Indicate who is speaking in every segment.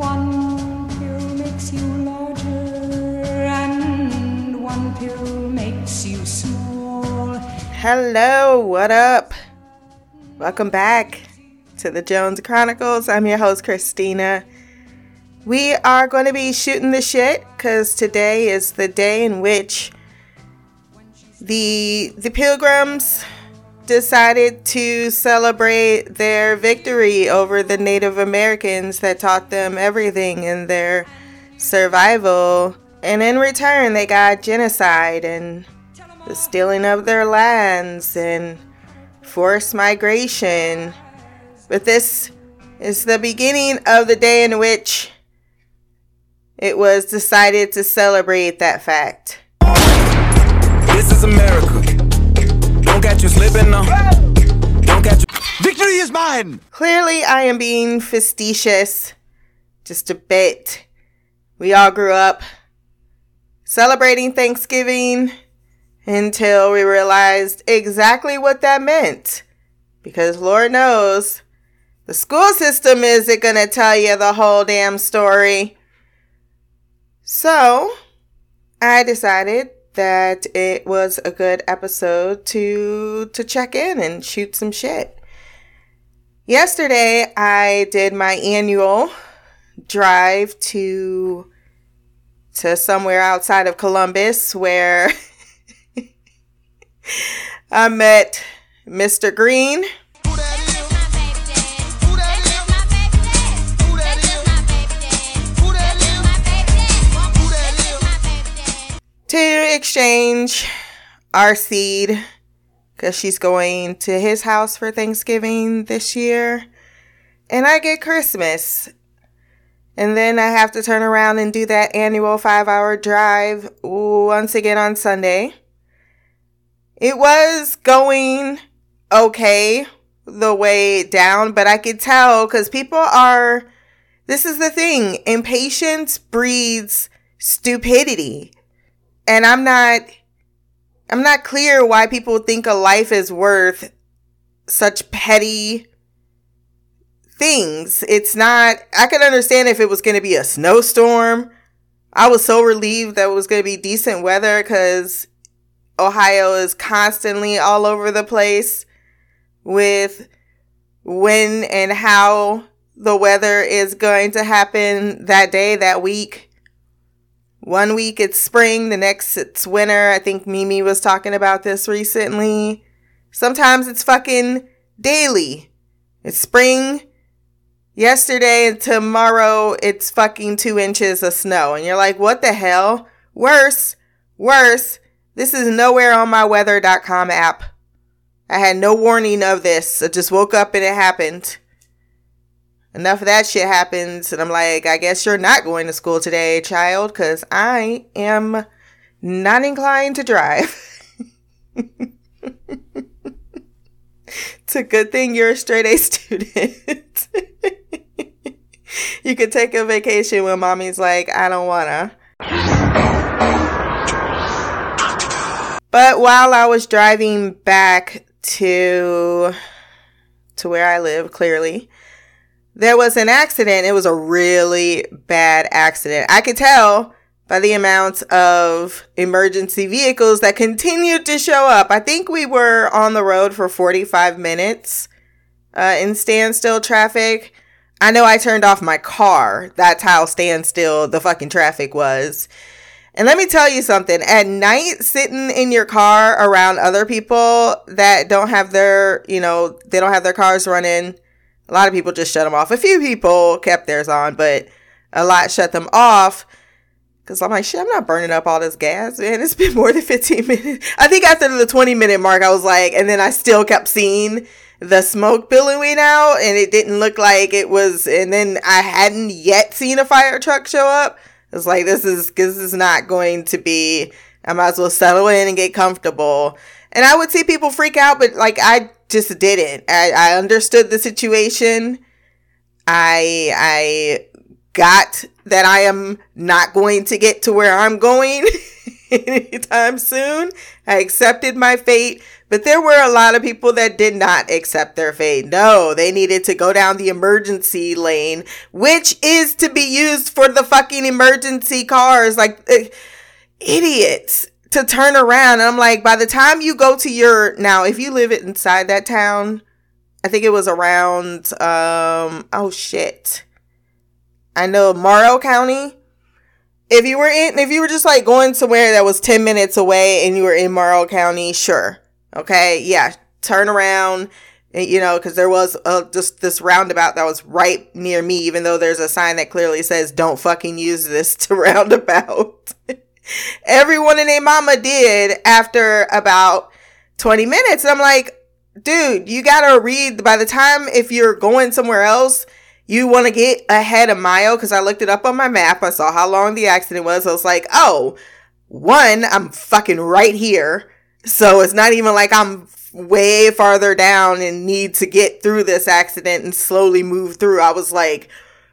Speaker 1: One pill makes you larger, and one pill makes you small.
Speaker 2: Hello, what up? Welcome back to the Jones Chronicles. I'm your host, Christina. We are going to be shooting the shit because today is the day in which the the pilgrims decided to celebrate their victory over the Native Americans that taught them everything in their survival. And in return, they got genocide and the stealing of their lands and forced migration. But this is the beginning of the day in which it was decided to celebrate that fact.
Speaker 3: This is America. Don't catch you slipping now. Don't catch you. Victory is mine!
Speaker 2: Clearly, I am being facetious just a bit. We all grew up celebrating Thanksgiving until we realized exactly what that meant. Because Lord knows, the school system isn't going to tell you the whole damn story. So, I decided that it was a good episode to to check in and shoot some shit. Yesterday, I did my annual drive to to somewhere outside of Columbus where I met Mr. Green. To exchange our seed because she's going to his house for Thanksgiving this year. And I get Christmas. And then I have to turn around and do that annual five hour drive once again on Sunday. It was going okay the way down, but I could tell because people are, this is the thing, impatience breeds stupidity and I'm not I'm not clear why people think a life is worth such petty things. It's not I could understand if it was going to be a snowstorm. I was so relieved that it was going to be decent weather cuz Ohio is constantly all over the place with when and how the weather is going to happen that day, that week. One week it's spring, the next it's winter. I think Mimi was talking about this recently. Sometimes it's fucking daily. It's spring yesterday and tomorrow it's fucking two inches of snow. And you're like, what the hell? Worse, worse. This is nowhere on my weather.com app. I had no warning of this. I just woke up and it happened enough of that shit happens and i'm like i guess you're not going to school today child because i am not inclined to drive. It's a good thing you're a straight a student. You could take a vacation when mommy's like i don't wanna. But while i was driving back to to where i live clearly there was an accident. It was a really bad accident. I could tell by the amount of emergency vehicles that continued to show up. I think we were on the road for 45 minutes uh, in standstill traffic. I know I turned off my car. That's how standstill the fucking traffic was. And let me tell you something at night, sitting in your car around other people that don't have their, you know, they don't have their cars running a lot of people just shut them off. A few people kept theirs on, but a lot shut them off. Cause I'm like, shit, I'm not burning up all this gas, man. It's been more than 15 minutes. I think after the 20 minute mark, I was like, and then I still kept seeing the smoke billowing out and it didn't look like it was, and then I hadn't yet seen a fire truck show up. It's like, this is, this is not going to be, I might as well settle in and get comfortable. And I would see people freak out, but like, I just didn't. I, I understood the situation. I I got that I am not going to get to where I'm going anytime soon. I accepted my fate But there were a lot of people that did not accept their fate. No, they needed to go down the emergency lane, which is to be used for the fucking emergency cars. Like, uh, idiots to turn around. And I'm like, by the time you go to your, now, if you live inside that town, I think it was around, um, oh shit. I know Morrow County. If you were in, if you were just like going somewhere that was 10 minutes away and you were in Morrow County, sure. Okay, yeah, turn around, you know, because there was uh, just this roundabout that was right near me, even though there's a sign that clearly says "Don't fucking use this to roundabout." Everyone in a mama did after about 20 minutes. And I'm like, dude, you gotta read by the time if you're going somewhere else, you want to get ahead a mile because I looked it up on my map. I saw how long the accident was. I was like, oh, one, I'm fucking right here. So it's not even like I'm way farther down and need to get through this accident and slowly move through. I was like,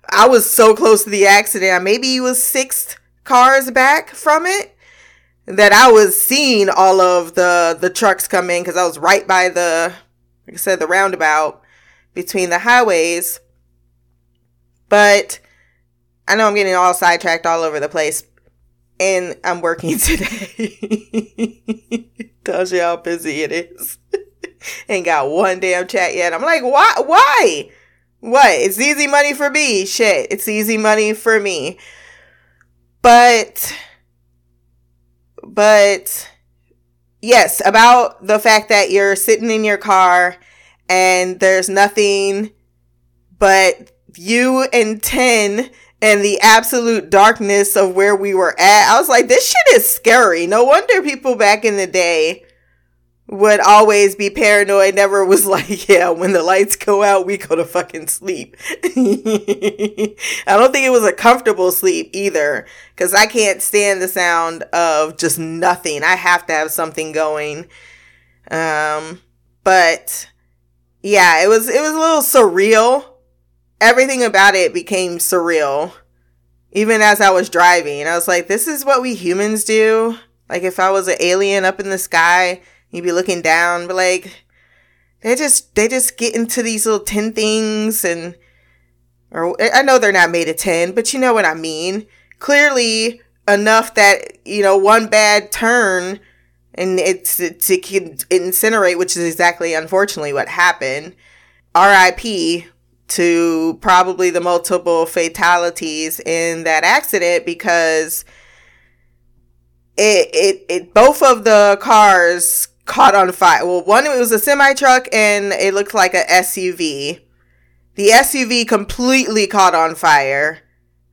Speaker 2: I was so close to the accident. I Maybe was six cars back from it that I was seeing all of the the trucks come in because I was right by the like I said the roundabout between the highways. But I know I'm getting all sidetracked all over the place and I'm working today. Tells you how busy it is. Ain't got one damn chat yet. I'm like, why? Why? What? It's easy money for me. Shit, it's easy money for me. But, but, yes, about the fact that you're sitting in your car and there's nothing but you and 10 and the absolute darkness of where we were at. I was like, this shit is scary. No wonder people back in the day would always be paranoid. Never was like, yeah, when the lights go out, we go to fucking sleep. I don't think it was a comfortable sleep either, because I can't stand the sound of just nothing. I have to have something going. Um, but yeah, it was it was a little surreal everything about it became surreal. Even as I was driving, I was like, this is what we humans do. Like if I was an alien up in the sky, you'd be looking down, but like they just they just get into these little tin things and or I know they're not made of tin, but you know what I mean. Clearly enough that, you know, one bad turn and it's to incinerate, which is exactly unfortunately what happened. RIP to probably the multiple fatalities in that accident because it it, it both of the cars caught on fire. Well, one it was a semi truck and it looked like a SUV. The SUV completely caught on fire.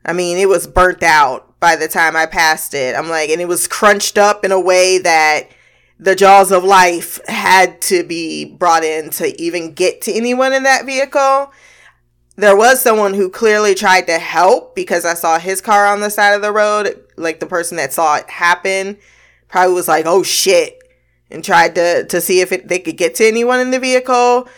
Speaker 2: I mean, it was burnt out by the time I passed it. I'm like, and it was crunched up in a way that the jaws of life had to be brought in to even get to anyone in that vehicle there was someone who clearly tried to help because I saw his car on the side of the road. Like the person that saw it happen probably was like, "Oh shit," and tried to to see if it, they could get to anyone in the vehicle.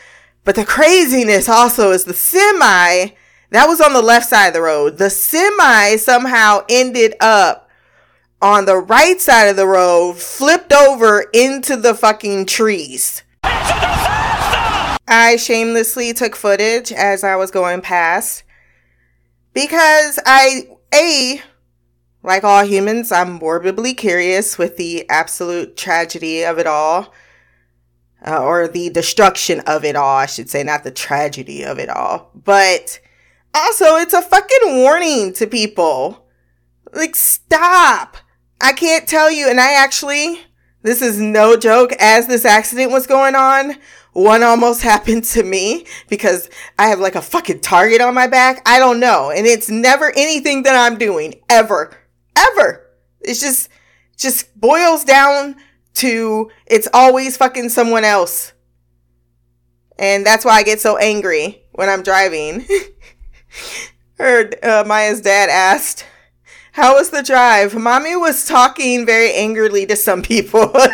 Speaker 2: But the craziness also is the semi that was on the left side of the road. The semi somehow ended up on the right side of the road, flipped over into the fucking trees. I shamelessly took footage as I was going past because I, A, like all humans, I'm morbidly curious with the absolute tragedy of it all. Uh, or the destruction of it all, I should say, not the tragedy of it all. But also, it's a fucking warning to people. Like, stop. I can't tell you. And I actually, this is no joke, as this accident was going on, one almost happened to me because I have like a fucking target on my back. I don't know. And it's never anything that I'm doing ever, ever. It's just, just boils down to it's always fucking someone else. And that's why I get so angry when I'm driving. Heard uh, Maya's dad asked, How was the drive? Mommy was talking very angrily to some people.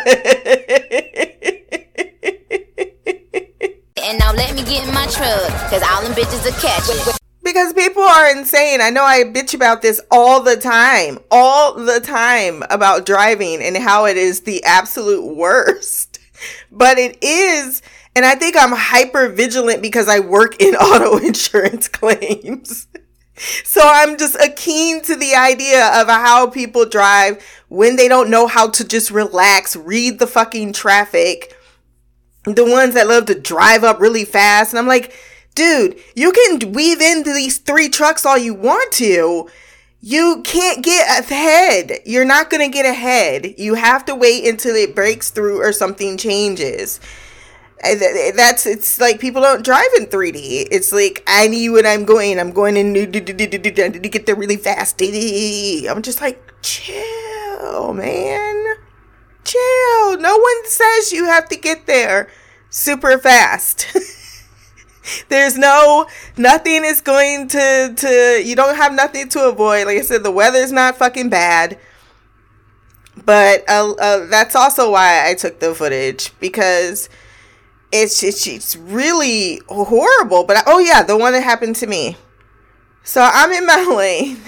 Speaker 4: And now let me get in my truck, cause all them bitches are catch
Speaker 2: Because people are insane. I know I bitch about this all the time, all the time about driving and how it is the absolute worst. but it is and I think I'm hyper vigilant because I work in auto insurance claims. So I'm just a keen to the idea of how people drive when they don't know how to just relax, read the fucking traffic. The ones that love to drive up really fast. And I'm like, dude, you can weave into these three trucks all you want to. You can't get ahead. You're not going to get ahead. You have to wait until it breaks through or something changes that's it's like people don't drive in 3D. It's like I knew what I'm going. I'm going in to get there really fast. I'm just like chill, man, chill. No one says you have to get there super fast. There's no nothing is going to to you don't have nothing to avoid. Like I said, the weather's not fucking bad. But uh, uh, that's also why I took the footage because it's, it's it's really horrible. But I, oh yeah, the one that happened to me. So I'm in my lane,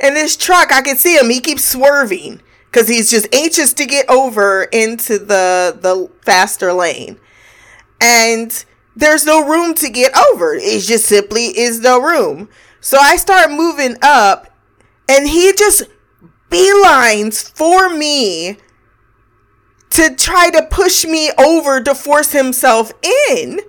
Speaker 2: and this truck, I can see him. He keeps swerving because he's just anxious to get over into the the faster lane, and there's no room to get over. It just simply is no room. So I start moving up, and he just beelines for me to try to push me over to force himself in.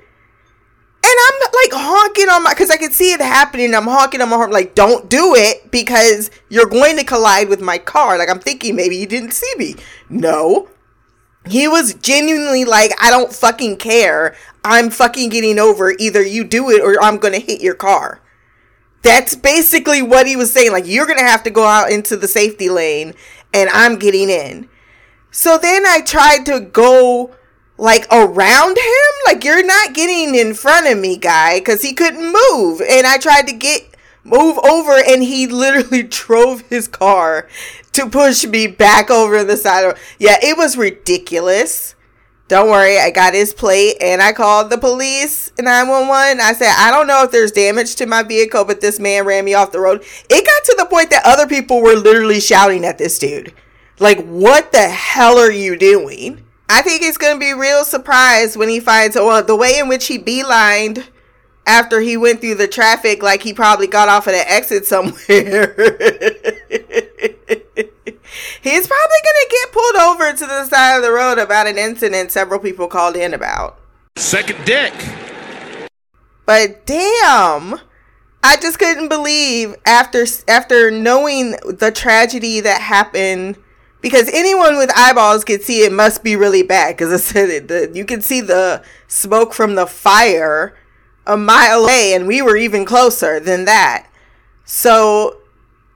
Speaker 2: And I'm like honking on my, because I can see it happening. I'm honking on my horn, like, don't do it because you're going to collide with my car. Like, I'm thinking maybe you didn't see me. No. He was genuinely like, I don't fucking care. I'm fucking getting over. Either you do it or I'm going to hit your car. That's basically what he was saying. Like, you're going to have to go out into the safety lane and I'm getting in. So then I tried to go like around him. Like you're not getting in front of me, guy, because he couldn't move. And I tried to get move over and he literally drove his car to push me back over the side of yeah it was ridiculous. Don't worry i got his plate and i called the police 911 i said i don't know if there's damage to my vehicle but this man ran me off the road. It got to the point that other people were literally shouting at this dude. Like, what the hell are you doing? I think he's going to be real surprised when he finds well, the way in which he beelined after he went through the traffic, like he probably got off at an exit somewhere. he's probably going to get pulled over to the side of the road about an incident several people called in about.
Speaker 5: Second deck.
Speaker 2: But damn. I just couldn't believe after after knowing the tragedy that happened because anyone with eyeballs could see it must be really bad because I said it, the, you can see the smoke from the fire a mile away and we were even closer than that. So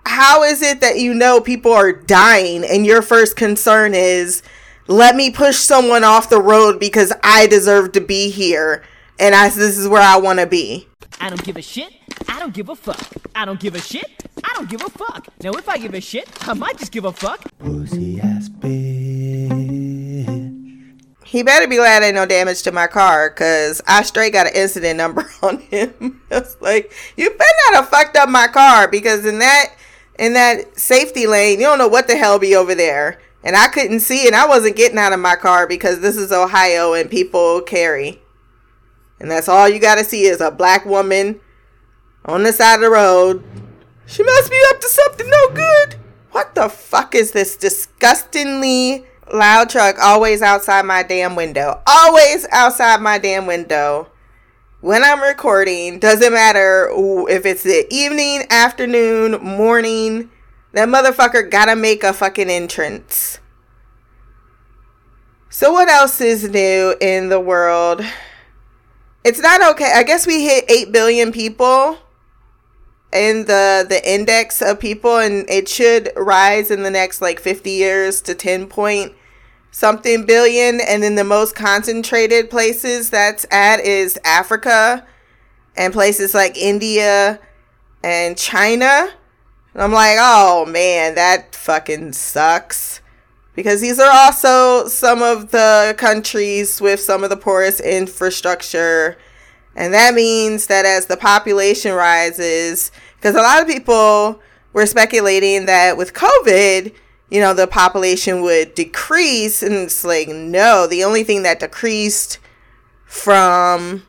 Speaker 2: how is it that you know people are dying and your first concern is let me push someone off the road because I deserve to be here and I this is where I want to be.
Speaker 6: I don't give a shit. I don't give a fuck. I don't give a shit. I don't give a fuck. Now, if I give a shit, I might just give a fuck. Pussy ass
Speaker 2: bitch. He better be glad ain't no damage to my car, cause I straight got an incident number on him. it's like you better not have fucked up my car, because in that in that safety lane, you don't know what the hell be over there. And I couldn't see, and I wasn't getting out of my car because this is Ohio and people carry. And that's all you got to see is a black woman on the side of the road. She must be up to something no good. What the fuck is this disgustingly loud truck always outside my damn window? Always outside my damn window. When I'm recording, doesn't matter if it's the evening, afternoon, morning, that motherfucker gotta make a fucking entrance. So, what else is new in the world? It's not okay. I guess we hit 8 billion people in the the index of people and it should rise in the next like 50 years to 10 point something billion and then the most concentrated places that's at is Africa and places like India and China. And I'm like, "Oh man, that fucking sucks." because these are also some of the countries with some of the poorest infrastructure. And that means that as the population rises, because a lot of people were speculating that with COVID, you know, the population would decrease. And it's like, no, the only thing that decreased from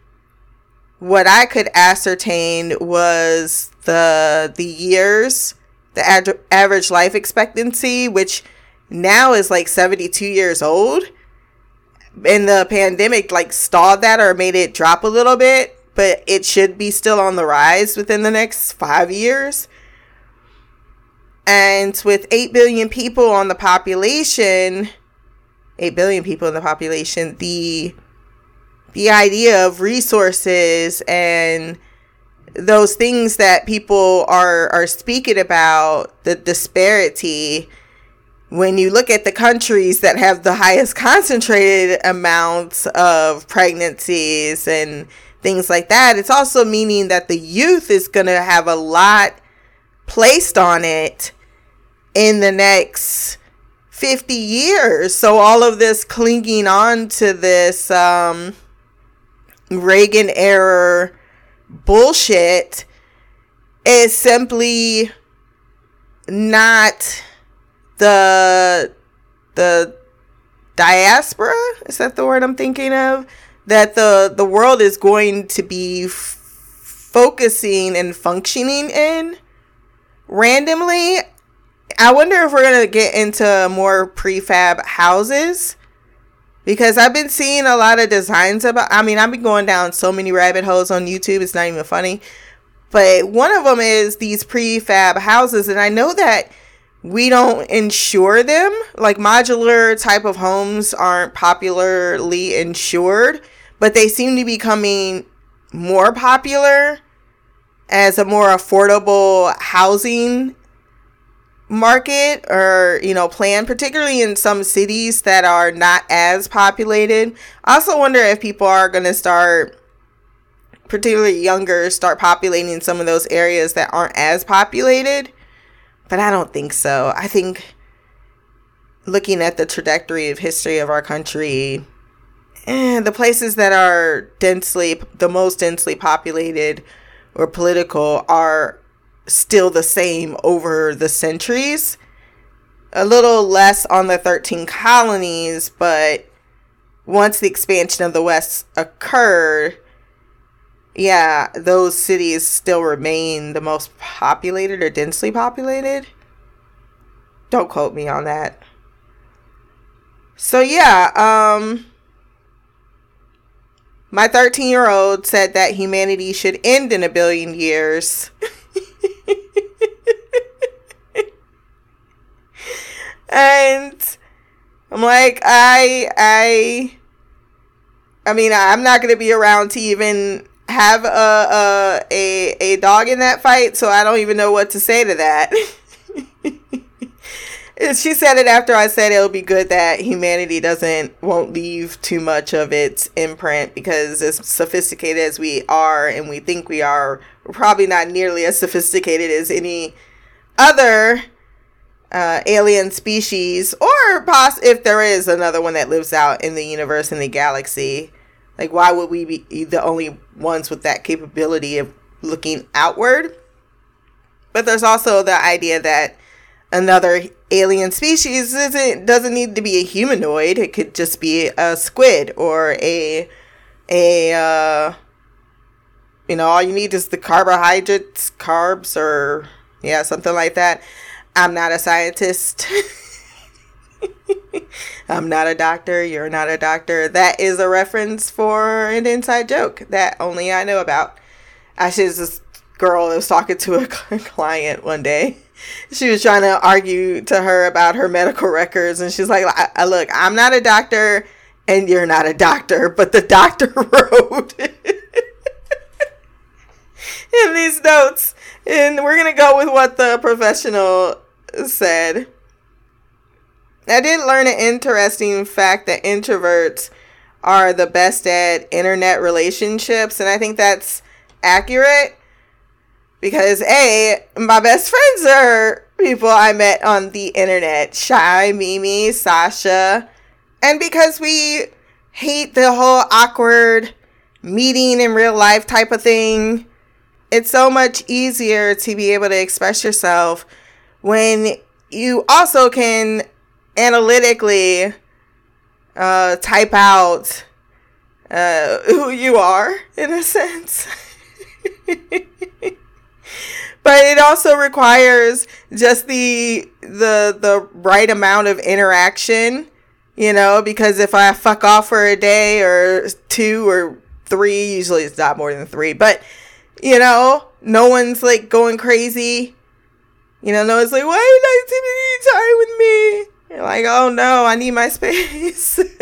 Speaker 2: what I could ascertain was the the years, the ad- average life expectancy, which now is like 72 years old. And the pandemic like stalled that or made it drop a little bit, but it should be still on the rise within the next 5 years. And with 8 billion people on the population, 8 billion people in the population, the the idea of resources and those things that people are are speaking about the disparity when you look at the countries that have the highest concentrated amounts of pregnancies and things like that. It's also meaning that the youth is going to have a lot placed on it in the next 50 years. So all of this clinging on to this um Reagan era bullshit is simply not the the diaspora? Is that the word i'm thinking of that the the world is going to be f- focusing and functioning in randomly i wonder if we're going to get into more prefab houses because I've been seeing a lot of designs about. I mean, I've been going down so many rabbit holes on YouTube. It's not even funny. But one of them is these prefab houses, and I know that we don't insure them. Like modular type of homes aren't popularly insured, but they seem to be becoming more popular as a more affordable housing market or you know plan particularly in some cities that are not as populated. I also wonder if people are going to start particularly younger start populating some of those areas that aren't as populated. But i don't think so. I think looking at the trajectory of history of our country eh, the places that are densely the most densely populated or political are still the same over the centuries. A little less on the 13 colonies, but once the expansion of the West occurred, yeah, those cities still remain the most populated or densely populated. Don't quote me on that. So yeah, um my 13 year old said that humanity should end in a billion years. and I'm like, I, I, I mean, I'm not gonna be around to even have a a a, a dog in that fight, so I don't even know what to say to that. she said it after I said it'll be good that humanity doesn't won't leave too much of its imprint because as sophisticated as we are and we think we are, we're probably not nearly as sophisticated as any other uh, alien species, or poss- if there is another one that lives out in the universe in the galaxy. Like, why would we be the only ones with that capability of looking outward? But there's also the idea that another alien species isn't doesn't need to be a humanoid. It could just be a squid or a a uh, you know all you need is the carbohydrates, carbs, or yeah, something like that. I'm not a scientist. I'm not a doctor. You're not a doctor. That is a reference for an inside joke that only I know about. I should this girl that was talking to a client one day. She was trying to argue to her about her medical records, and she's like, I, I, "Look, I'm not a doctor, and you're not a doctor, but the doctor wrote in these notes, and we're gonna go with what the professional said, I did learn an interesting fact that introverts are the best at internet relationships, and I think that's accurate because A, my best friends are people I met on the internet Shy, Mimi, Sasha, and because we hate the whole awkward meeting in real life type of thing, it's so much easier to be able to express yourself when you also can analytically uh, type out uh, who you are in a sense. but it also requires just the the the right amount of interaction, you know, because if I fuck off for a day or two or three, usually it's not more than three, but you know, no one's like going crazy. You know, no one's like, why not spending time with me? You're like, oh no, I need my space.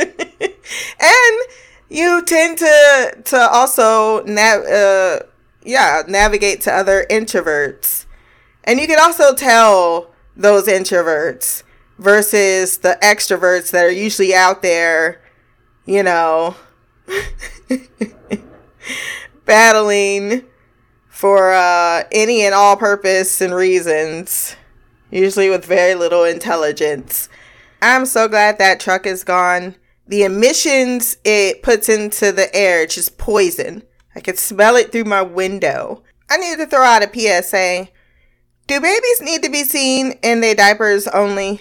Speaker 2: and you tend to to also nav- uh, yeah navigate to other introverts, and you can also tell those introverts versus the extroverts that are usually out there, you know, battling for uh, any and all purpose and reasons, usually with very little intelligence. I'm so glad that truck is gone. The emissions it puts into the air, just poison. I could smell it through my window. I need to throw out a PSA. Do babies need to be seen in their diapers only?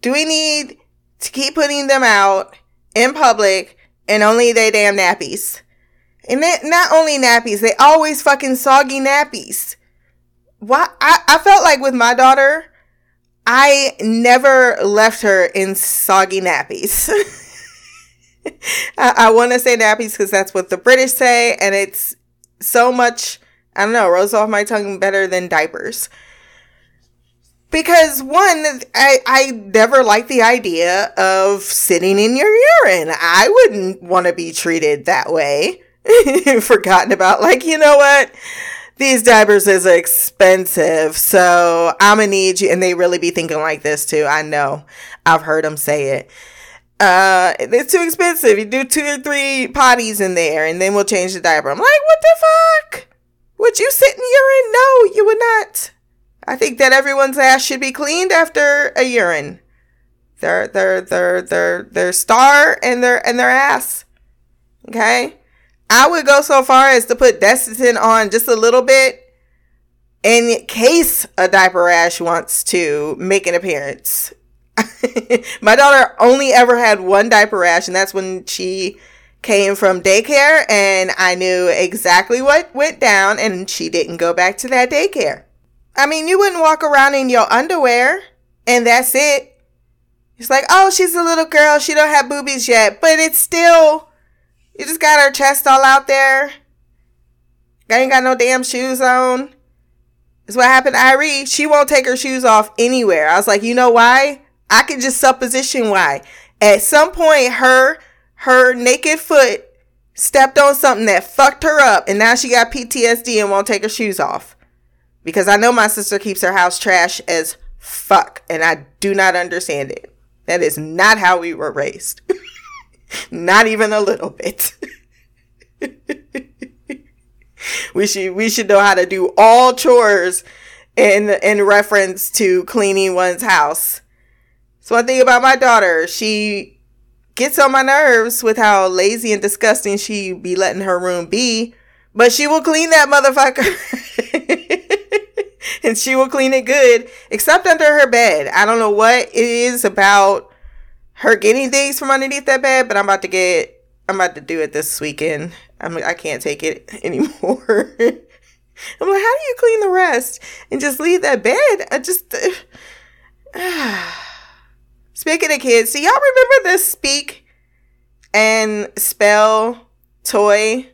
Speaker 2: Do we need to keep putting them out in public and only their damn nappies? And it, not only nappies, they always fucking soggy nappies. Why? I, I felt like with my daughter, I never left her in soggy nappies. I, want to say nappies because that's what the British say, and it's so much, I don't know, rolls off my tongue better than diapers. Because one, I, I never liked the idea of sitting in your urine. I wouldn't want to be treated that way. forgotten about. Like, you know what? These diapers is expensive, so I'm gonna need you. And they really be thinking like this too. I know. I've heard them say it. Uh, it's too expensive. You do two or three potties in there, and then we'll change the diaper. I'm like, what the fuck? Would you sit in urine? No, you would not. I think that everyone's ass should be cleaned after a urine. Their their their their their star and their and their ass. Okay. I would go so far as to put Desitin on just a little bit in case a diaper rash wants to make an appearance. My daughter only ever had one diaper rash, and that's when she came from daycare, and I knew exactly what went down, and she didn't go back to that daycare. I mean, you wouldn't walk around in your underwear, and that's it. It's like, oh, she's a little girl, she don't have boobies yet, but it's still you just got her chest all out there. I ain't got no damn shoes on. That's what happened to Irie. She won't take her shoes off anywhere. I was like, you know why? I can just supposition why. At some point, her her naked foot stepped on something that fucked her up, and now she got PTSD and won't take her shoes off. Because I know my sister keeps her house trash as fuck, and I do not understand it. That is not how we were raised. Not even a little bit. we should we should know how to do all chores in in reference to cleaning one's house. So one thing about my daughter, she gets on my nerves with how lazy and disgusting she be letting her room be, but she will clean that motherfucker. and she will clean it good, except under her bed. I don't know what it is about her getting things from underneath that bed, but I'm about to get I'm about to do it this weekend. I'm I can't take it anymore. I'm like, how do you clean the rest and just leave that bed? I just uh, Speaking of kids, do y'all remember the speak and spell toy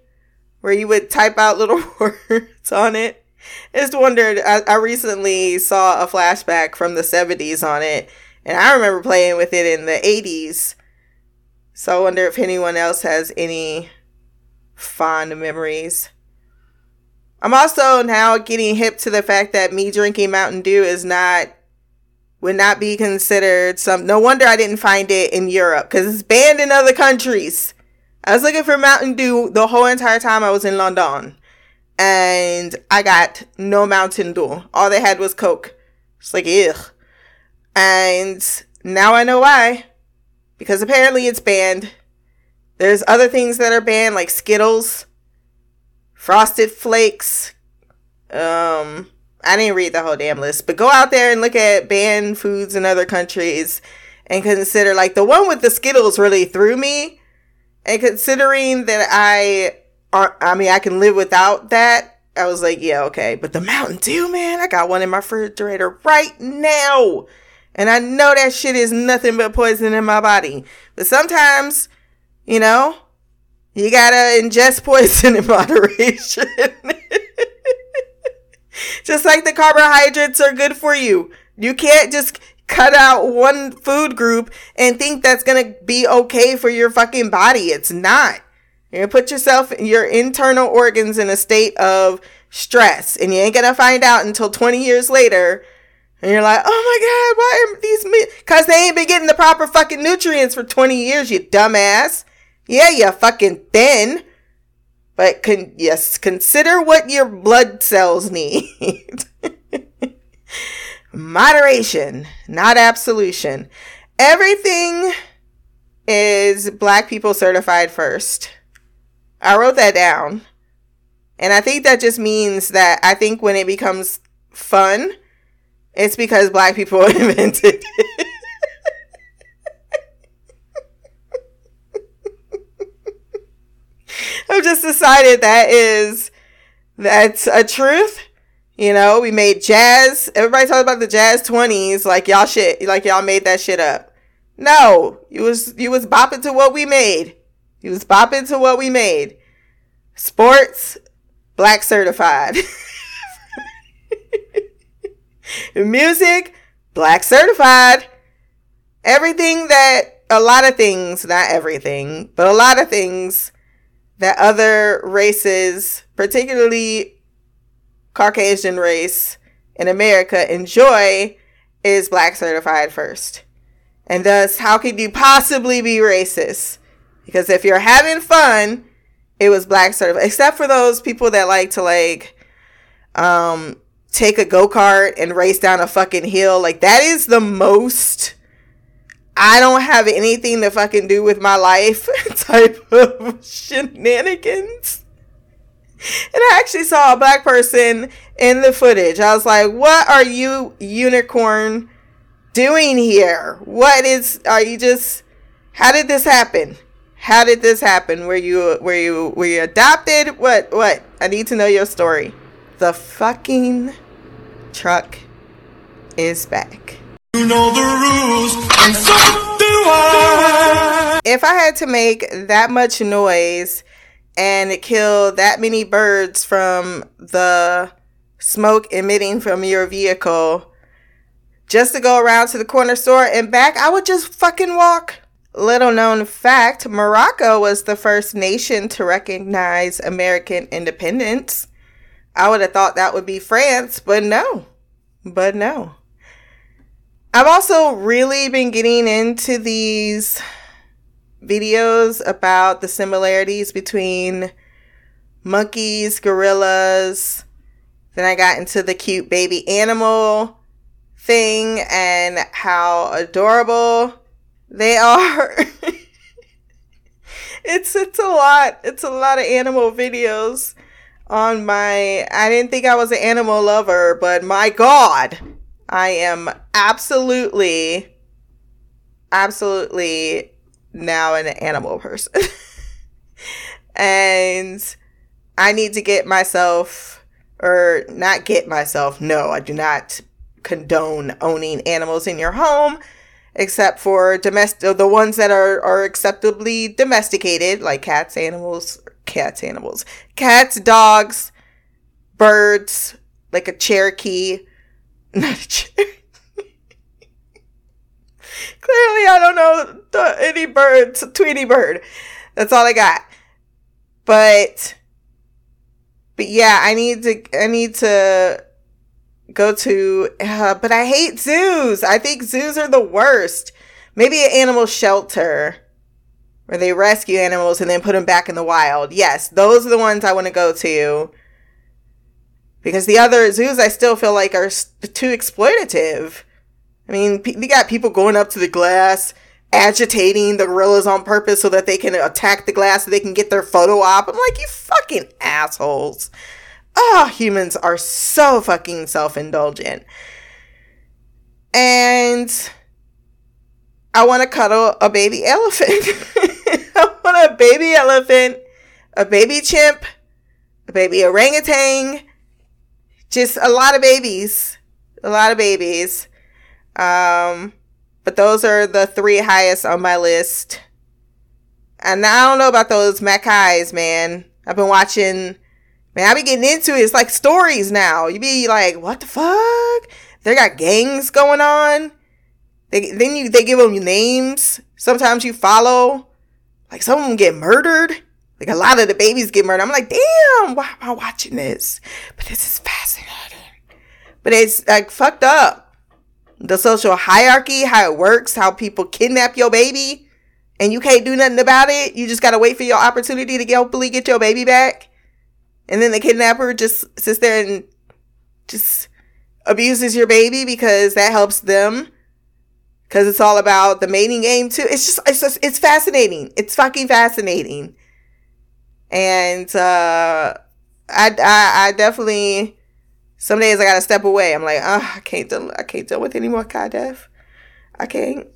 Speaker 2: where you would type out little words on it? I just wondered. I, I recently saw a flashback from the 70s on it and I remember playing with it in the 80s. So I wonder if anyone else has any fond memories. I'm also now getting hip to the fact that me drinking Mountain Dew is not would not be considered some no wonder I didn't find it in Europe cuz it's banned in other countries. I was looking for Mountain Dew the whole entire time I was in London. And I got no Mountain Dew. All they had was Coke. It's like, ugh. And now I know why. Because apparently it's banned. There's other things that are banned, like Skittles, Frosted Flakes. Um, I didn't read the whole damn list, but go out there and look at banned foods in other countries and consider like the one with the Skittles really threw me. And considering that I I mean I can live without that, I was like, yeah, okay. But the Mountain Dew, man, I got one in my refrigerator right now. And I know that shit is nothing but poison in my body. But sometimes, you know, you gotta ingest poison in moderation. just like the carbohydrates are good for you. You can't just cut out one food group and think that's gonna be okay for your fucking body. It's not. Gonna put yourself, your internal organs in a state of stress, and you ain't gonna find out until 20 years later. And you're like, oh my god, why are these? Because they ain't been getting the proper fucking nutrients for 20 years, you dumbass. Yeah, you fucking thin. But con- yes, consider what your blood cells need. Moderation, not absolution. Everything is black people certified first. I wrote that down. And I think that just means that I think when it becomes fun, it's because black people invented it. I've just decided that is that's a truth. You know, we made jazz. Everybody talks about the jazz twenties, like y'all shit, like y'all made that shit up. No, you was you was bopping to what we made. You was bopping to what we made. Sports, black certified. Music, black certified. Everything that a lot of things, not everything, but a lot of things that other races, particularly Caucasian race in America, enjoy is black certified first. And thus, how could you possibly be racist? Because if you're having fun, it was black certified. Except for those people that like to like um take a go-kart and race down a fucking hill. Like that is the most I don't have anything to fucking do with my life type of shenanigans. And I actually saw a black person in the footage. I was like, what are you, unicorn, doing here? What is, are you just, how did this happen? How did this happen? Were you, were you, were you adopted? What, what? I need to know your story. The fucking truck is back.
Speaker 3: You know the rules, and so do I.
Speaker 2: If I had to make that much noise and kill that many birds from the smoke emitting from your vehicle just to go around to the corner store and back, I would just fucking walk. Little known fact Morocco was the first nation to recognize American independence. I would have thought that would be France, but no. But no. I've also really been getting into these videos about the similarities between monkeys, gorillas. Then I got into the cute baby animal thing and how adorable they are. it's it's a lot. It's a lot of animal videos on my I didn't think I was an animal lover, but my god, I am absolutely, absolutely now an animal person. and I need to get myself, or not get myself, no, I do not condone owning animals in your home except for domestic the ones that are are acceptably domesticated like cats animals cats animals cats dogs birds like a cherokee not a cherry. Clearly, I don't know the, any birds. Tweety bird. That's all I got. But, but yeah, I need to. I need to go to. Uh, but I hate zoos. I think zoos are the worst. Maybe an animal shelter where they rescue animals and then put them back in the wild. Yes, those are the ones I want to go to because the other zoos I still feel like are too exploitative. I mean, you got people going up to the glass, agitating the gorillas on purpose so that they can attack the glass so they can get their photo op. I'm like, you fucking assholes. oh, humans are so fucking self indulgent. And I want to cuddle a baby elephant. I want a baby elephant, a baby chimp, a baby orangutan, just a lot of babies. A lot of babies. Um, but those are the three highest on my list. And I don't know about those Mac macaques, man. I've been watching, man, I be getting into it. It's like stories now. You be like, what the fuck? They got gangs going on. They, then you, they give them names. Sometimes you follow. Like some of them get murdered. Like a lot of the babies get murdered. I'm like, damn, why am I watching this? But this is fascinating. But it's like fucked up. The social hierarchy, how it works, how people kidnap your baby, and you can't do nothing about it. You just gotta wait for your opportunity to hopefully get your baby back. And then the kidnapper just sits there and just abuses your baby because that helps them. Cause it's all about the mating game too. It's just, it's just, it's fascinating. It's fucking fascinating and uh, I, I I definitely some days I gotta step away. I'm like, oh, I can't deal, I can't deal with any more Kai Def. I can't.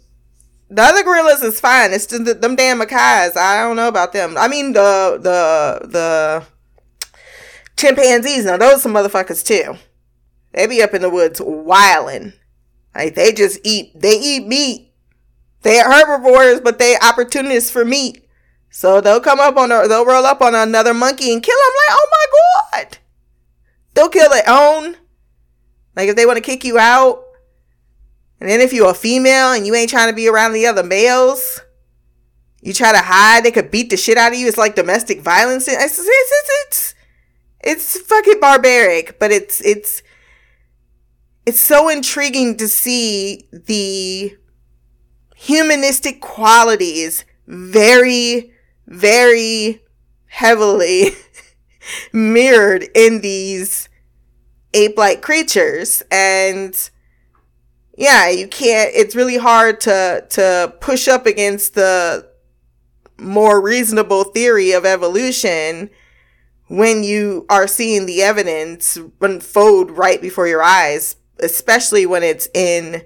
Speaker 2: The other gorillas is fine. It's just the, them damn macaques. I don't know about them. I mean the the the chimpanzees. Now those some motherfuckers too. They be up in the woods wilding. Like they just eat. They eat meat. They are herbivores, but they opportunists for meat. So they'll come up on a, they'll roll up on another monkey and kill him. Like, oh my god, they'll kill their own. Like if they want to kick you out, and then if you're a female and you ain't trying to be around the other males, you try to hide. They could beat the shit out of you. It's like domestic violence. It's it's it's it's, it's fucking barbaric, but it's it's it's so intriguing to see the humanistic qualities very very heavily mirrored in these ape like creatures. And yeah, you can't, it's really hard to, to push up against the more reasonable theory of evolution when you are seeing the evidence unfold right before your eyes, especially when it's in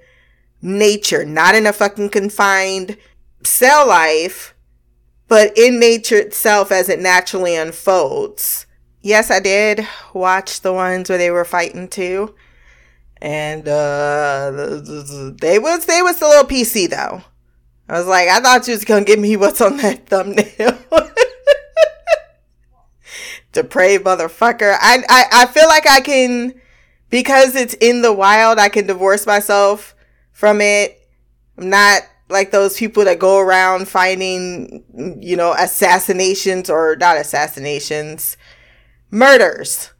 Speaker 2: nature, not in a fucking confined cell life but in nature itself as it naturally unfolds. Yes, I did watch the ones where they were fighting too. And uh they was they was a little PC though. I was like, I thought you was gonna give me what's on that thumbnail. Depraved motherfucker. I, I I feel like I can because it's in the wild, I can divorce myself from it. I'm not like those people that go around finding, you know, assassinations or not assassinations, murders.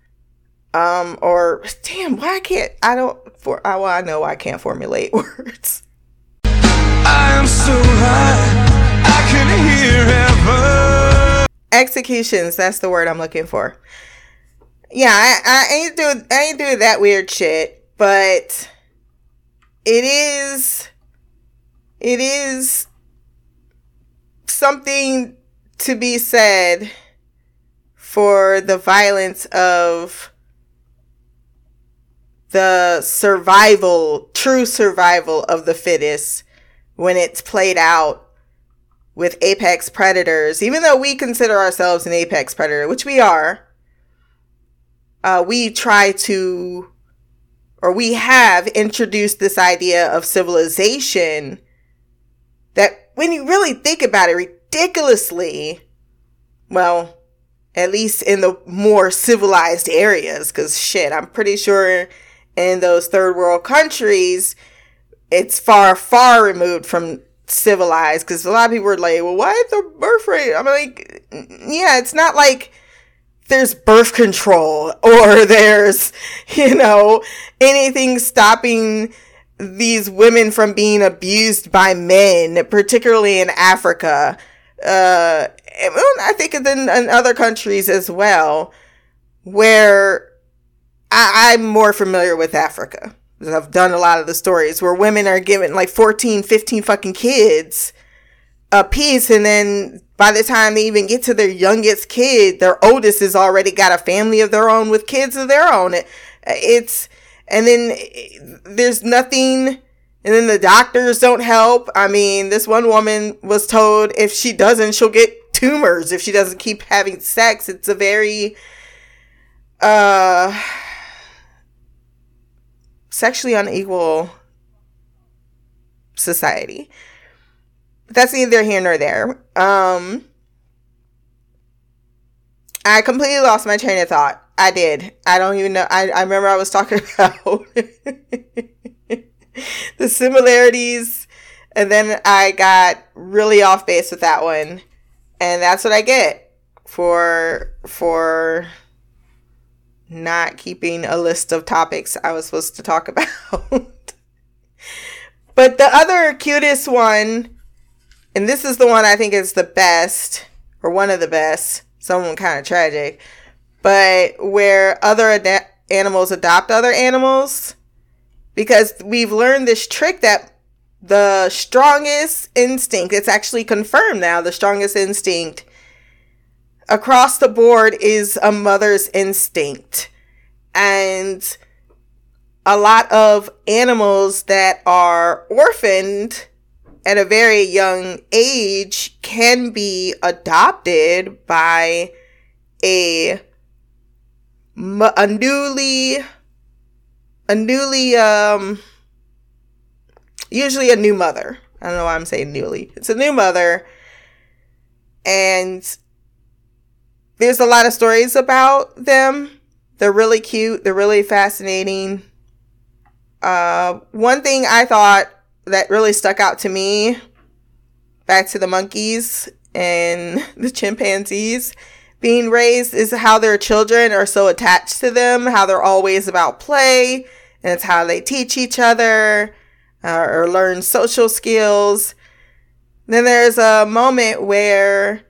Speaker 2: Um, or damn, why I can't I don't for I well, I know I can't formulate words. I am so high, I can hear heaven. Executions, that's the word I'm looking for. Yeah, I, I ain't do I ain't do that weird shit, but it is it is something to be said for the violence of the survival, true survival of the fittest when it's played out with apex predators. Even though we consider ourselves an apex predator, which we are, uh, we try to, or we have introduced this idea of civilization that when you really think about it ridiculously, well, at least in the more civilized areas, because shit, I'm pretty sure in those third world countries, it's far, far removed from civilized. Because a lot of people are like, well, why the birth rate? I'm like, yeah, it's not like there's birth control or there's, you know, anything stopping these women from being abused by men, particularly in Africa. Uh, I think in, in other countries as well, where I, I'm more familiar with Africa. I've done a lot of the stories where women are given like 14, 15 fucking kids a piece and then by by the time they even get to their youngest kid, their oldest has already got a family of their own with kids of their own. It, it's, and then there's nothing, and then the doctors don't help. I mean, this one woman was told if she doesn't, she'll get tumors if she doesn't keep having sex. It's a very, uh, sexually unequal society. But that's neither here nor there. Um, I completely lost my train of thought. I did. I don't even know. I, I remember I was talking about the similarities, and then I got really off base with that one, and that's what I get for for not keeping a list of topics I was supposed to talk about. but the other cutest one and this is the one I think is the best, or one of the best. someone kind of tragic, but where other ad- animals adopt other animals, because we've learned this trick that the strongest instinct, it's actually confirmed now, the strongest instinct across the board is a mother's instinct. And a lot of animals that are orphaned at a very young age can be adopted by a a newly a newly um usually a new mother. I don't know why I'm saying newly. It's a new mother and there's a lot of stories about them. They're really cute, they're really fascinating. Uh one thing I thought that really stuck out to me back to the monkeys and the chimpanzees being raised is how their children are so attached to them, how they're always about play, and it's how they teach each other uh, or learn social skills. Then there's a moment where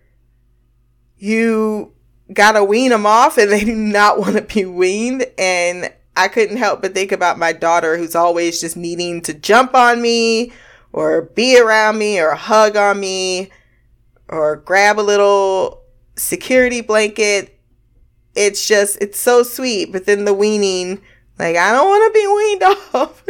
Speaker 2: you gotta wean them off and they do not want to be weaned. And I couldn't help but think about my daughter who's always just needing to jump on me or be around me or hug on me or grab a little security blanket. It's just, it's so sweet. But then the weaning, like, I don't want to be weaned off.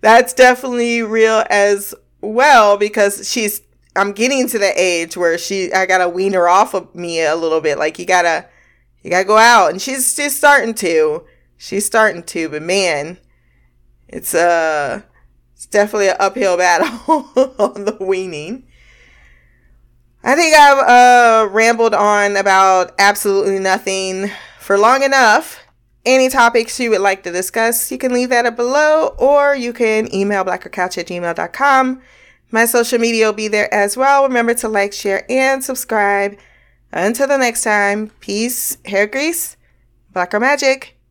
Speaker 2: That's definitely real as well because she's, I'm getting to the age where she, I gotta wean her off of me a little bit. Like, you gotta, you gotta go out. And she's she's starting to. She's starting to, but man, it's uh it's definitely an uphill battle on the weaning. I think I've uh rambled on about absolutely nothing for long enough. Any topics you would like to discuss, you can leave that up below or you can email blackercouch at gmail.com. My social media will be there as well. Remember to like, share, and subscribe. Until the next time, peace, hair grease, blacker magic.